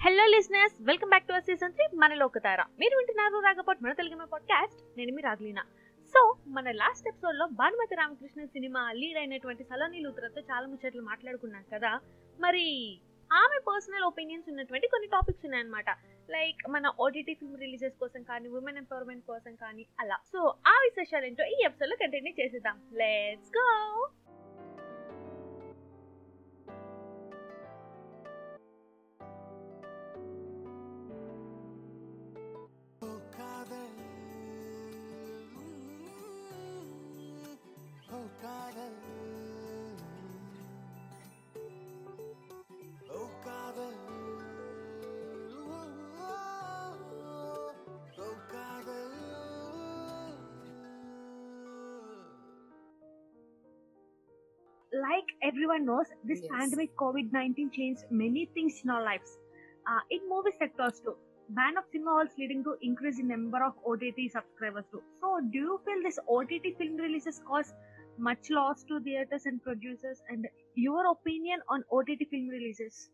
Hello listeners welcome back to our season three మన లోకతార మీరు వింటున్నారు రాగపోట్ మన తెలుగు పాడ్కాస్ట్ నేను మీ రాగలీనా. సో మన లాస్ట్ ఎపిసోడ్లో భానుమతి రామకృష్ణ సినిమా లీడ్ అయినటువంటి సలోని లూత్రతో చాలా ముచ్చట్లు మాట్లాడుకున్నాం కదా. మరి ఆమె పర్సనల్ ఒపీనియన్స్ ఉన్నటువంటి కొన్ని టాపిక్స్ ఉన్నాయన్నమాట. లైక్ మన ఓటీటీ ఫిల్మ్ రిలీజెస్ కోసం కానీ ఉమెన్ ఎంపవర్మెంట్ కోసం కానీ అలా. సో ఆ విశేషాలు ఏంటో ఈ ఎపిసోడ్లో కంటిన్యూ చేసేద్దాం. Let's go like everyone knows, this Yes. pandemic COVID 19 changed many things in our lives. Uh, in movie sectors too. Ban of cinema halls leading to increase in number of OTT subscribers too. So, do you feel this OTT film releases cause much loss to theaters and producers? And your opinion on OTT film releases?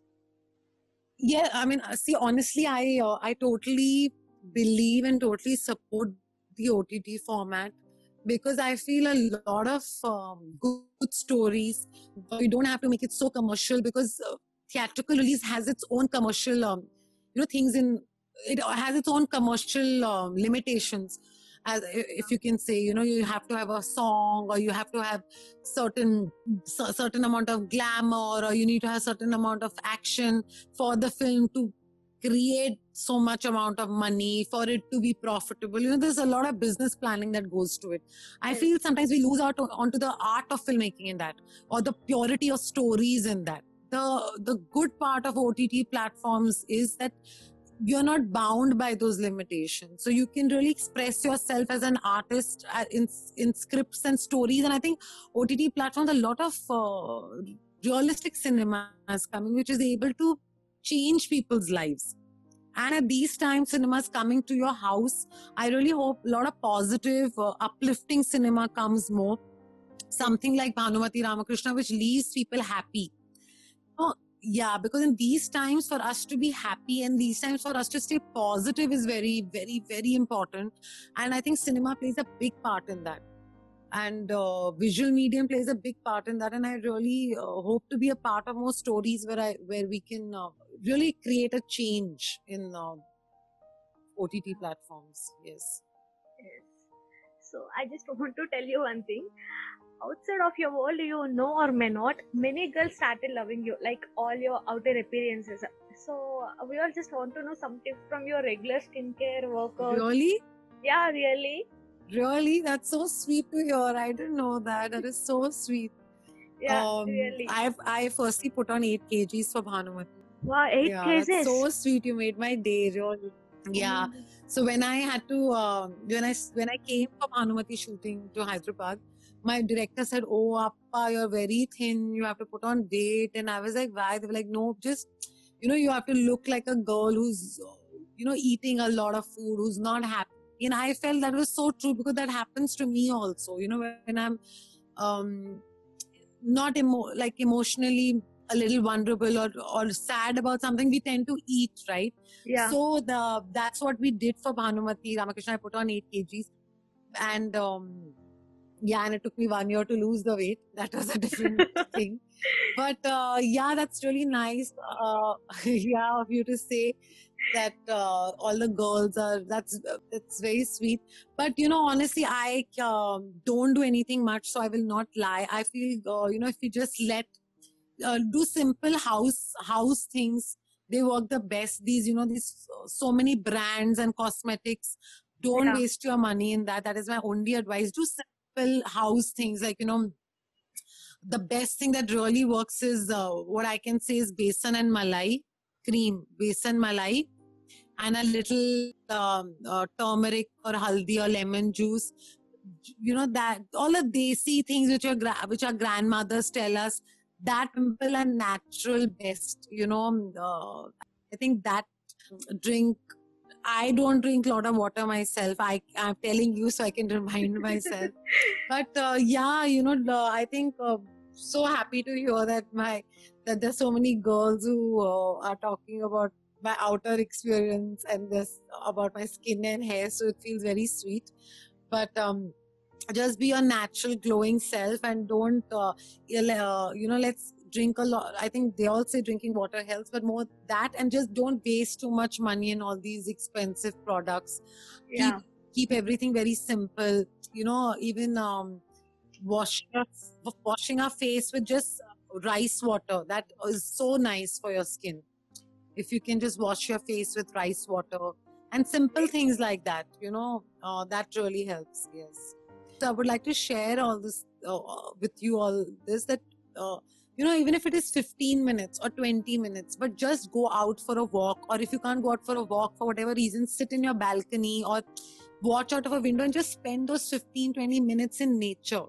yeah i mean uh, see honestly i uh, i totally believe and totally support the ott format because i feel a lot of um, good, stories we don't have to make it so commercial because uh, theatrical release has its own commercial um, you know things in it has its own commercial um, limitations. As if you can say you know you have to have a song or you have to have certain cer- certain amount of glamour or you need to have certain amount of action for the film to create so much amount of money for it to be profitable. You know there's a lot of business planning that goes to it. I Yes. feel sometimes we lose out on- onto the art of filmmaking in that or the purity of stories in that. The the good part of ott platforms is that you're not bound by those limitations. So you can really express yourself as an artist uh, in in scripts and stories. And i think ott platforms a lot of uh, realistic cinema is coming which is able to change people's lives. And at these times cinemas coming to your house. I really hope a lot of positive uh, uplifting cinema comes more. Something like bhanumati ramakrishna which leaves people happy. Oh, yeah because in these times for us to be happy and these times for us to stay positive is very very very important. And i think cinema plays a big part in that and uh, visual medium plays a big part in that and i really uh, hope to be a part of more stories where i where we can uh, really create a change in uh, ott platforms yes Yes. So I just want to tell you one thing. Outside of your world, you know or may not, many girls started loving you, like all your outer appearances. So we all just want to know some tips from your regular skincare workout. really Yeah, really. Really that's so sweet to hear i didn't know that that is so sweet Yeah, um, really. i've i firstly put on 8 kgs for bhanumati wow, eight yeah cases. that's so sweet you made my day really yeah So when I had to, uh, when I when I came for Bhanumati shooting to Hyderabad, my director said, "Oh, Appa, you're very thin. You have to put on weight." And I was like, "Why?" They were like, "No, just you know, you have to look like a girl who's you know eating a lot of food, who's not happy." And I felt that was so true because that happens to me also. You know, when I'm um, not emo- like emotionally a little vulnerable or or sad about something, we tend to eat, right? yeah. So the that's what we did for Bhanumati Ramakrishna. I put on eight kgs, and um, yeah, and it took me one year to lose the weight. That was a different thing. But uh, yeah, that's really nice. Uh, yeah, of you to say that uh, all the girls are. That's that's very sweet. But you know, honestly, I um, don't do anything much, so I will not lie. I feel uh, you know if you just let uh, do simple house house things they work the best these you know these so many brands and cosmetics don't Yeah. waste your money in that that is my only advice do simple house things like you know the best thing that really works is uh, what i can say is besan and malai cream besan malai and a little um, uh, turmeric or haldi or lemon juice. You know that all the desi things which your gra- which our grandmothers tell us that simple and natural best you know uh, i think that drink i don't drink a lot of water myself i i'm telling you so i can remind myself but uh, yeah you know uh, i think uh, so happy to hear that my that there's so many girls who uh, are talking about my outer experience and this about my skin and hair, so it feels very sweet. But um, just be your natural glowing self and don't uh, uh, you know let's drink a lot. I think they all say drinking water helps but more that and just don't waste too much money in all these expensive products. Yeah. keep everything very simple. You know even um wash your, washing our face with just rice water. That is so nice for your skin. If you can just wash your face with rice water and simple things like that you know uh, that really helps yes. So i would like to share all this uh, with you all this that uh, you know even if it is 15 minutes or 20 minutes but just go out for a walk or if you can't go out for a walk for whatever reason sit in your balcony or watch out of a window and just spend those 15 20 minutes in nature.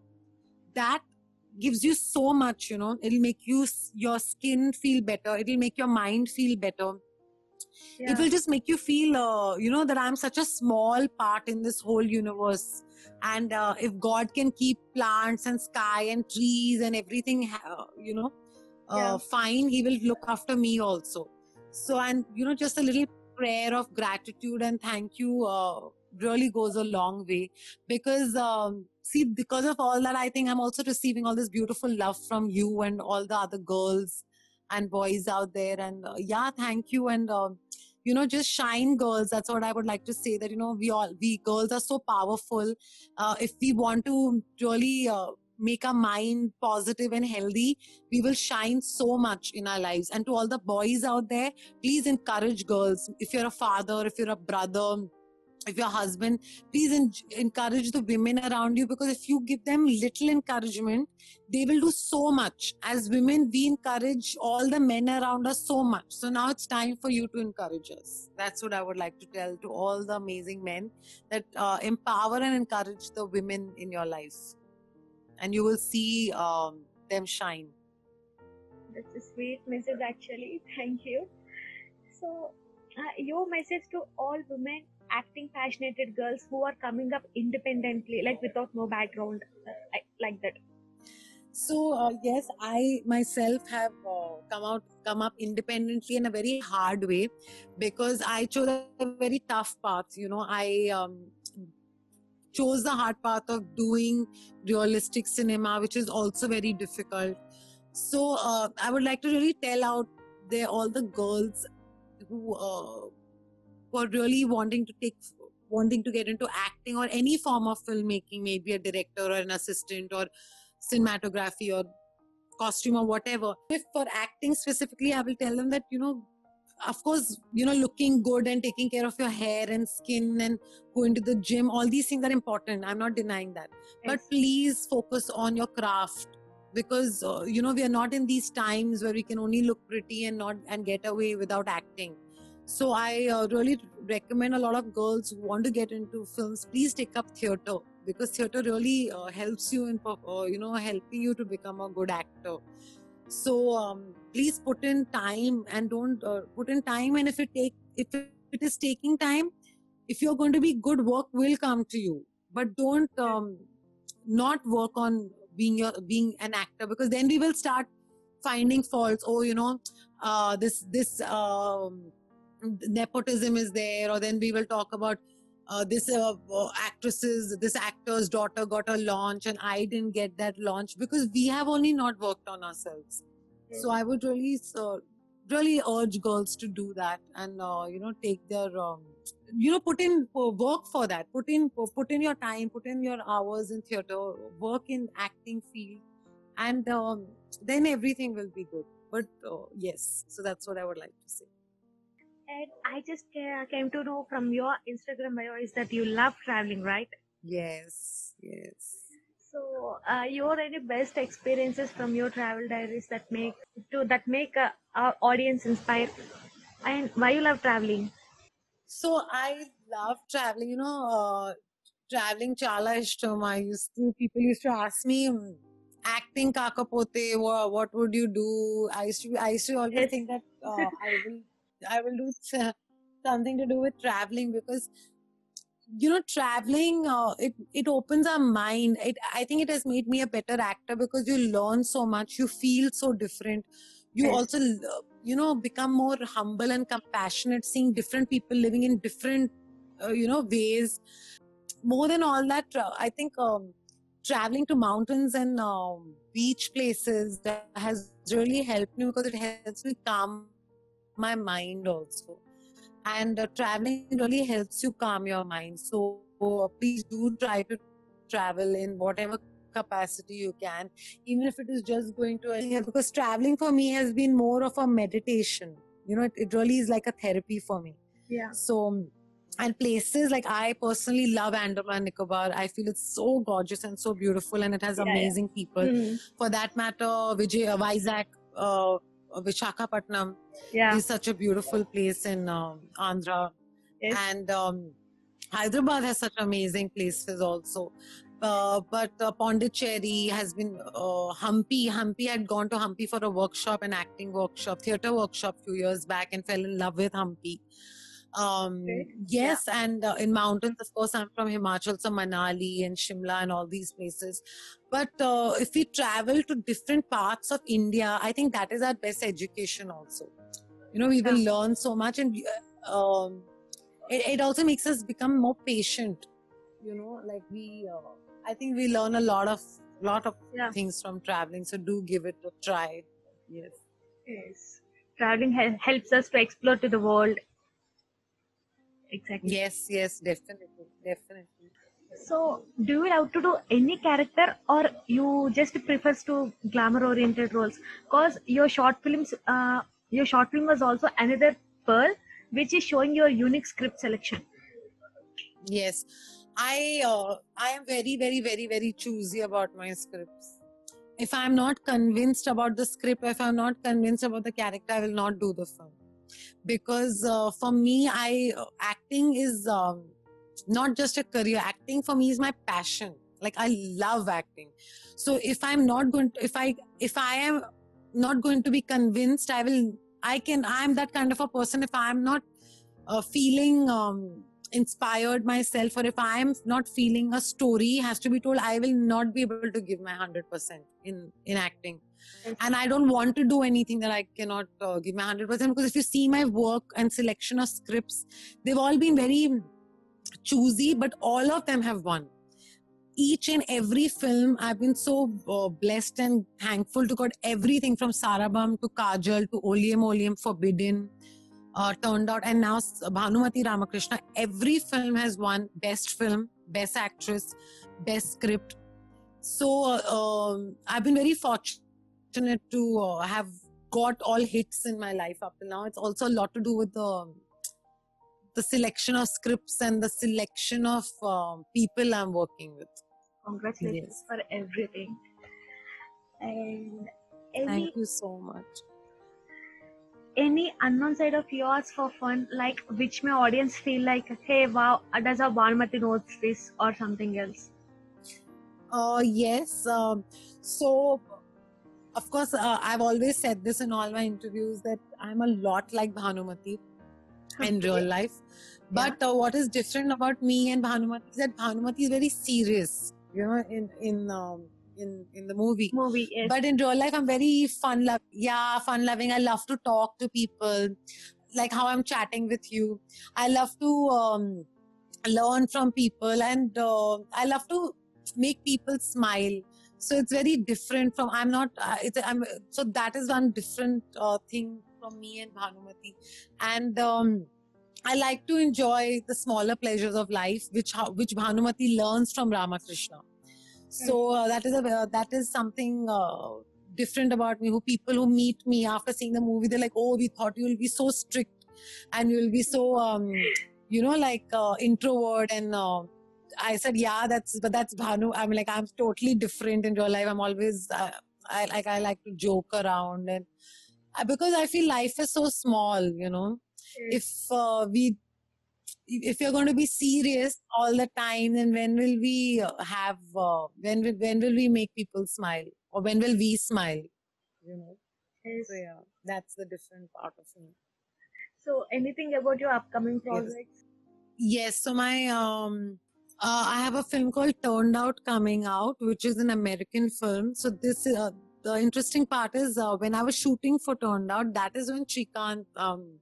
That gives you so much you know. It'll make you your skin feel better. It'll make your mind feel better Yeah. it will just make you feel uh, you know that i'm such a small part in this whole universe. And uh, if god can keep plants and sky and trees and everything ha- you know uh, Yeah. fine he will look after me also. So and you know just a little prayer of gratitude and thank you uh, really goes a long way. Because um, see because of all that i think i'm also receiving all this beautiful love from you and all the other girls and boys out there. And uh, yeah thank you. And um you know just shine girls. That's what i would like to say that you know we all we girls are so powerful. Uh, if we want to really uh, make our mind positive and healthy we will shine so much in our lives. And to all the boys out there please encourage girls. If you're a father if you're a brother if your husband please en- encourage the women around you because if you give them little encouragement they will do so much. As women we encourage all the men around us so much. So now it's time for you to encourage us. That's what i would like to tell to all the amazing men that uh, empower and encourage the women in your life. And you will see um, them shine. That's a sweet message, actually. Thank you. So, uh, your message to all women acting passionate girls who are coming up independently, like without no background, uh, like, like that. So uh, yes, I myself have uh, come out, come up independently in a very hard way, because I chose a very tough path. You know, I um, chose the hard path of doing realistic cinema, which is also very difficult. So uh, I would like to really tell out there all the girls who uh, really wanting to take wanting to get into acting or any form of filmmaking, maybe a director or an assistant or cinematography or costume or whatever. If for acting specifically, I will tell them that, you know, of course, you know, looking good and taking care of your hair and skin and going to the gym, all these things are important. I'm not denying that. But please focus on your craft because, uh, you know, we are not in these times where we can only look pretty and not and get away without acting. So I uh, really recommend a lot of girls who want to get into films, please take up theater because theater really uh, helps you in, uh, you know, helping you to become a good actor. So um, please put in time and don't uh, put in time. And if it take if it is taking time, if you're going to be good, work will come to you. But don't um, not work on being your being an actor because then we will start finding faults. Oh, you know, uh, this this um, nepotism is there, or then we will talk about uh, this uh, uh, actress's this actor's daughter got a launch and i didn't get that launch because we have only not worked on ourselves. So i would really uh, really urge girls to do that and uh, you know take their um, you know put in uh, work for that. Put in put in your time put in your hours in theater work in acting field and um, then everything will be good. But uh, yes so that's what i would like to say And I just came to know from your Instagram bio is that you love traveling, right? yes yes So, uh, your any best experiences from your travel diaries that make to that make uh, our audience inspired, and why you love traveling? So I love traveling. You know, uh, traveling chala ishtam. I used to people used to ask me, "Hmm, acting kakapote. What, what would you do? I used to I used to always think that uh, I will I will do something to do with traveling because you know traveling uh, it it opens our mind. It I think it has made me a better actor because you learn so much. You feel so different. You Yes. also you know become more humble and compassionate seeing different people living in different uh, you know ways more than all that uh, i think um, traveling to mountains and um, beach places that has really helped me because it helps me calm my mind also and uh, traveling really helps you calm your mind so uh, please do try to travel in whatever capacity you can even if it is just going to a because traveling for me has been more of a meditation you know it, it really is like a therapy for me Yeah. so and places like I personally love Andaman and Nicobar. I feel it's so gorgeous and so beautiful, and it has Yeah, yeah. amazing people. Mm. For that matter, Vijay uh, Vizag, uh, Vishakhapatnam Yeah. is such a beautiful place in um, Andhra, Yes. and um, Hyderabad has such amazing places also. Uh, but uh, Pondicherry has been uh, Hampi. Hampi had gone to Hampi for a workshop, an acting workshop, theater workshop, few years back, and fell in love with Hampi. Um, Great. yes, and uh, in mountains, of course, I'm from Himachal, so Manali and Shimla and all these places. But uh, if we travel to different parts of India, I think that is our best education also. You know, we will learn so much, and uh, um, it, it also makes us become more patient. You know, like we, uh, I think we learn a lot of lot of Yeah. things from traveling. So do give it a try. Yes. Yes. Traveling helps us to explore to the world. Exactly. Yes. Yes. Definitely. Definitely. So, do you love to do any character, or you just prefers to glamour-oriented roles? Cause your short films, uh, your short film was also another pearl, which is showing your unique script selection. Yes, I uh, I am very very very very choosy about my scripts. If I'm not convinced about the script, if I'm not convinced about the character, I will not do the film. Because uh, for me, I uh, acting is um, not just a career. Acting for me is my passion. Like I love acting. So if I'm not going, to, if I if I am not going to be convinced, I will. I can. I'm that kind of a person. If I'm not uh, feeling um, inspired myself or if i am not feeling a story has to be told i will not be able to give my 100% in in acting. And i don't want to do anything that i cannot uh, give my 100% because if you see my work and selection of scripts they've all been very choosy but all of them have won. Each and every film i've been so uh, blessed and thankful to god. Everything from sarabam to kajal to olium olium forbidden uh, turned out and now bhanumati ramakrishna. Every film has won best film best actress best script. So uh, um, i've been very fortunate to uh, have got all hits in my life up till now it's also a lot to do with the the selection of scripts and the selection of um, people i'm working with Congratulations Yes. for everything. And any thank you so much any unknown side of yours for fun, like which my audience feel like, hey, wow, does our Bhanumati knows this or something else? Uh, yes. Um, so, of course, uh, I've always said this in all my interviews that I'm a lot like Bhanumati in real life. But uh, what is different about me and Bhanumati is that Bhanumati is very serious, you know, in in um, in in the movie. Movie, yes. But in real life, I'm very fun loving. Yeah, fun loving. I love to talk to people, like how I'm chatting with you. I love to um, learn from people, and uh, I love to make people smile. So it's very different from. I'm not. Uh, it's. I'm. So that is one different uh, thing from me and Bhanumati, and. Um, I like to enjoy the smaller pleasures of life, which which Bhanumati learns from Ramakrishna. So uh, that is a uh, that is something uh, different about me. Who people who meet me after seeing the movie, they're like, "Oh, we thought you will be so strict, and you will be so, um, you know, like uh, introvert." And uh, I said, "Yeah, that's but that's Bhanu. I'm like I'm totally different in real life. I'm always uh, I like I like to joke around and uh, because I feel life is so small, you know. If uh, we if you're going to be serious all the time then when will we uh, have uh, when will, when will we make people smile or when will we smile you know Yes. so yeah that's the different part of me So, anything about your upcoming Yes. projects? yes so my um uh, i have a film called turned out coming out which is an american film so this uh, the interesting part is uh, when I was shooting for Turned Out, that is when Shrikant, um,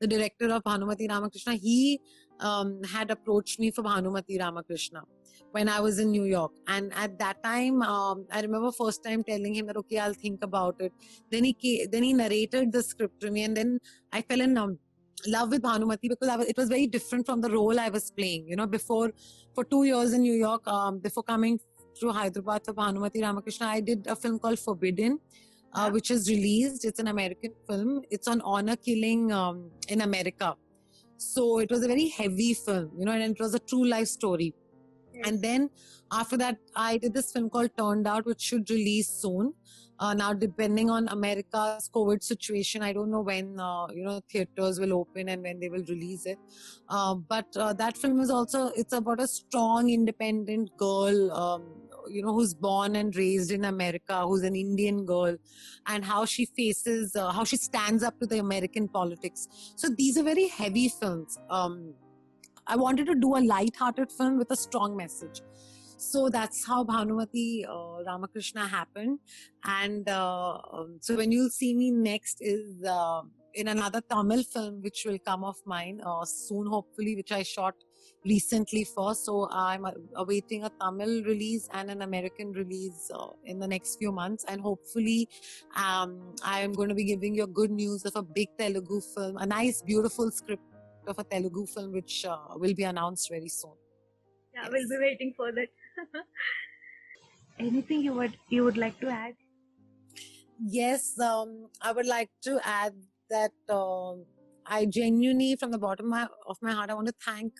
the director of Bhanumati Ramakrishna, he um, had approached me for Bhanumati Ramakrishna when I was in New York. And at that time, um, I remember first time telling him that okay, I'll think about it. Then he then he narrated the script to me, and then I fell in um, love with Bhanumati because I was, it was very different from the role I was playing. You know, before for two years in New York, um, before coming through Hyderabad for Bhanumati Ramakrishna, I did a film called Forbidden. Uh, which is released. It's an American film. It's on honor killing um, in America. So it was a very heavy film, you know, and it was a true life story. And then after that, I did this film called Turned Out, which should release soon. Uh, now, depending on America's COVID situation, I don't know when uh, you know theaters will open and when they will release it. Uh, but uh, that film is also it's about a strong, independent girl, um, you know, who's born and raised in America, who's an Indian girl, and how she faces, uh, how she stands up to the American politics. So these are very heavy films. Um, I wanted to do a light-hearted film with a strong message. So that's how Bhanumati uh, Ramakrishna happened. And uh, um, so when you'll see me next is uh, in another Tamil film, which will come of mine uh, soon, hopefully, which I shot recently first. So I'm awaiting a Tamil release and an American release uh, in the next few months. And hopefully, um, I am going to be giving you good news of a big Telugu film, a nice, beautiful script of a Telugu film, which uh, will be announced very soon. Yeah, we'll be waiting for that. Anything you would you would like to add? Yes, um, I would like to add that um, I genuinely, from the bottom of my, heart, I want to thank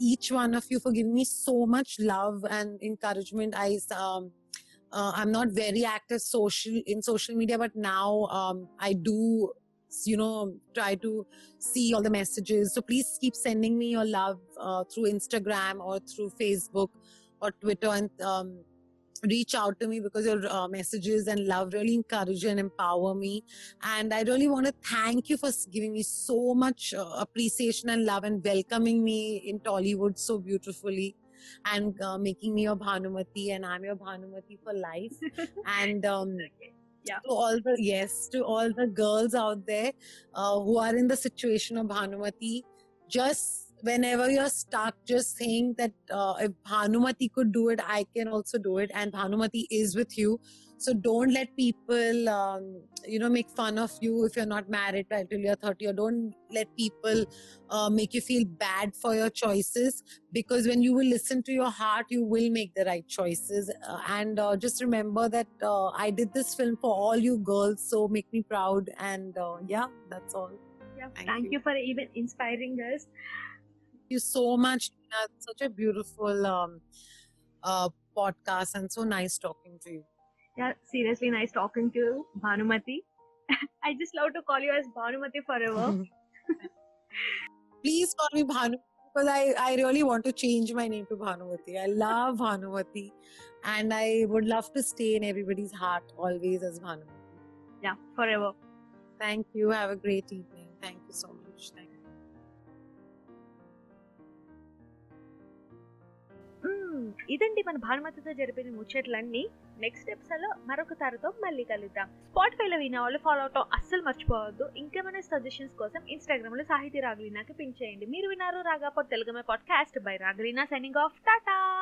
each one of you for giving me so much love and encouragement. I um, uh, I'm not very active social in social media, but now um, I do, you know, try to see all the messages. So please keep sending me your love uh, through Instagram or through Facebook or Twitter and. Um, reach out to me because your uh, messages and love really encourage and empower me and i really want to thank you for giving me so much uh, appreciation and love and welcoming me in tollywood so beautifully and uh, making me your bhanumati and i'm your bhanumati for life and um, Yeah. to all the yes to all the girls out there uh, who are in the situation of bhanumati just whenever you're stuck just saying that uh, if bhanumati could do it i can also do it and bhanumati is with you so don't let people um, you know make fun of you if you're not married till you're 30 or don't let people uh, make you feel bad for your choices because when you will listen to your heart you will make the right choices uh, and uh, just remember that uh, i did this film for all you girls so make me proud and uh, yeah that's all Yeah, Thank thank, you. you. for even inspiring us. Thank you so much. Such a beautiful um, uh, podcast and so nice talking to you Yeah, seriously nice talking to you, Bhanumati. I just love to call you as Bhanumati forever. Please call me Bhanu because I, I really want to change my name to Bhanumati. I love Bhanumati and I would love to stay in everybody's heart always as Bhanumati. yeah, forever. Thank you. Have a great evening. ఇదండి మన భానుమతితో జరిపిన ముచ్చట్లన్నీ. Next ఎపిసోడ్లో మరొక తారతో మళ్ళీ కలుద్దాం. స్పాటిఫైలో వినే వాళ్ళు follow అవటం అస్సలు మర్చిపోవద్దు. ఇంకేమైనా సజెషన్స్ కోసం ఇన్స్టాగ్రామ్లో సాహితీ రాగలీనాకి పింక్ చేయండి. మీరు విన్నారు రాగాపర్ తెలుగుమే podcast by Ragaleena signing off Tata